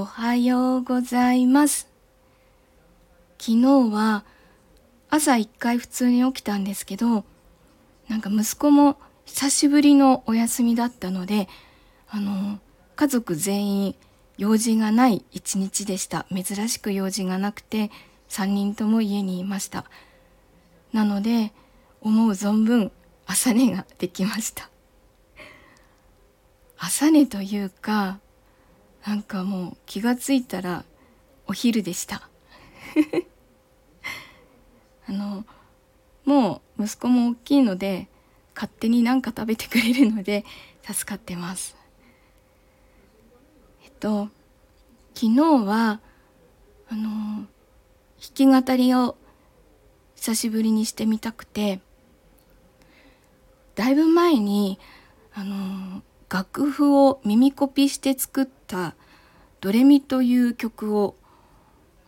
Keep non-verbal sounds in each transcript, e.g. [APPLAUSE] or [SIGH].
おはようございます。昨日は朝一回普通に起きたんですけど、なんか息子も久しぶりのお休みだったので、あの、家族全員用事がない一日でした。珍しく用事がなくて、3人とも家にいました。なので、思う存分朝寝ができました。朝寝というか、なんかもう気がついたらお昼でした。[LAUGHS] あのもう息子も大きいので勝手に何か食べてくれるので助かってますえっと昨日はあの弾き語りを久しぶりにしてみたくてだいぶ前にあの楽譜を耳コピして作った「ドレミ」という曲を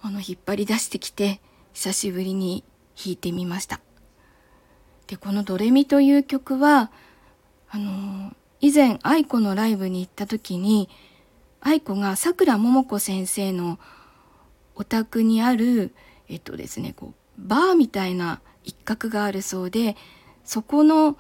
あの引っ張り出してきて久しぶりに弾いてみました。でこの「ドレミ」という曲はあの以前愛子のライブに行った時に愛子がさくらももこ先生のお宅にあるえっとですねこうバーみたいな一角があるそうでそこの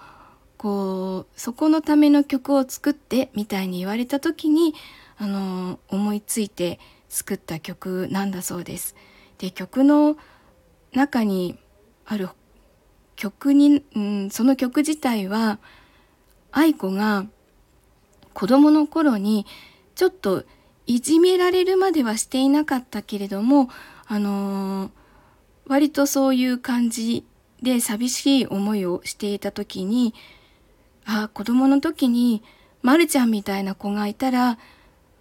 こうそこのための曲を作ってみたいに言われた時にあの思いついて作った曲なんだそうです。で曲の中にある曲に、うん、その曲自体は愛子が子供の頃にちょっといじめられるまではしていなかったけれどもあのー、割とそういう感じで寂しい思いをしていた時にあ子供の時にまるちゃんみたいな子がいたら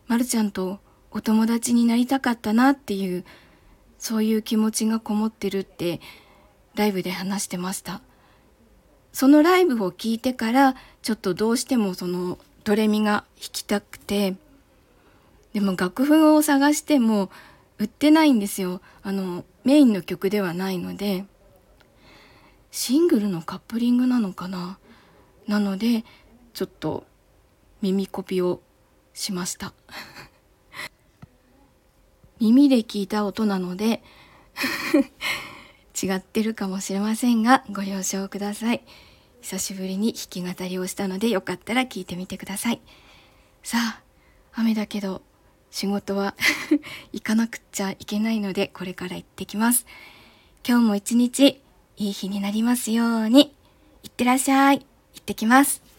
まるちゃんとお友達になりたかったなっていうそういう気持ちがこもってるってライブで話してました。そのライブを聞いてからちょっとどうしてもそのドレミが弾きたくてでも楽譜を探しても売ってないんですよ。あのメインの曲ではないので。シングルのカップリングなのかな。なのでちょっと耳コピをしました。[LAUGHS] 耳で聞いた音なので [LAUGHS] 違ってるかもしれませんがご了承ください。久しぶりに弾き語りをしたのでよかったら聞いてみてください。さあ雨だけど仕事は [LAUGHS] 行かなくちゃいけないのでこれから行ってきます。今日も一日いい日になりますように。いってらっしゃい。行ってきます。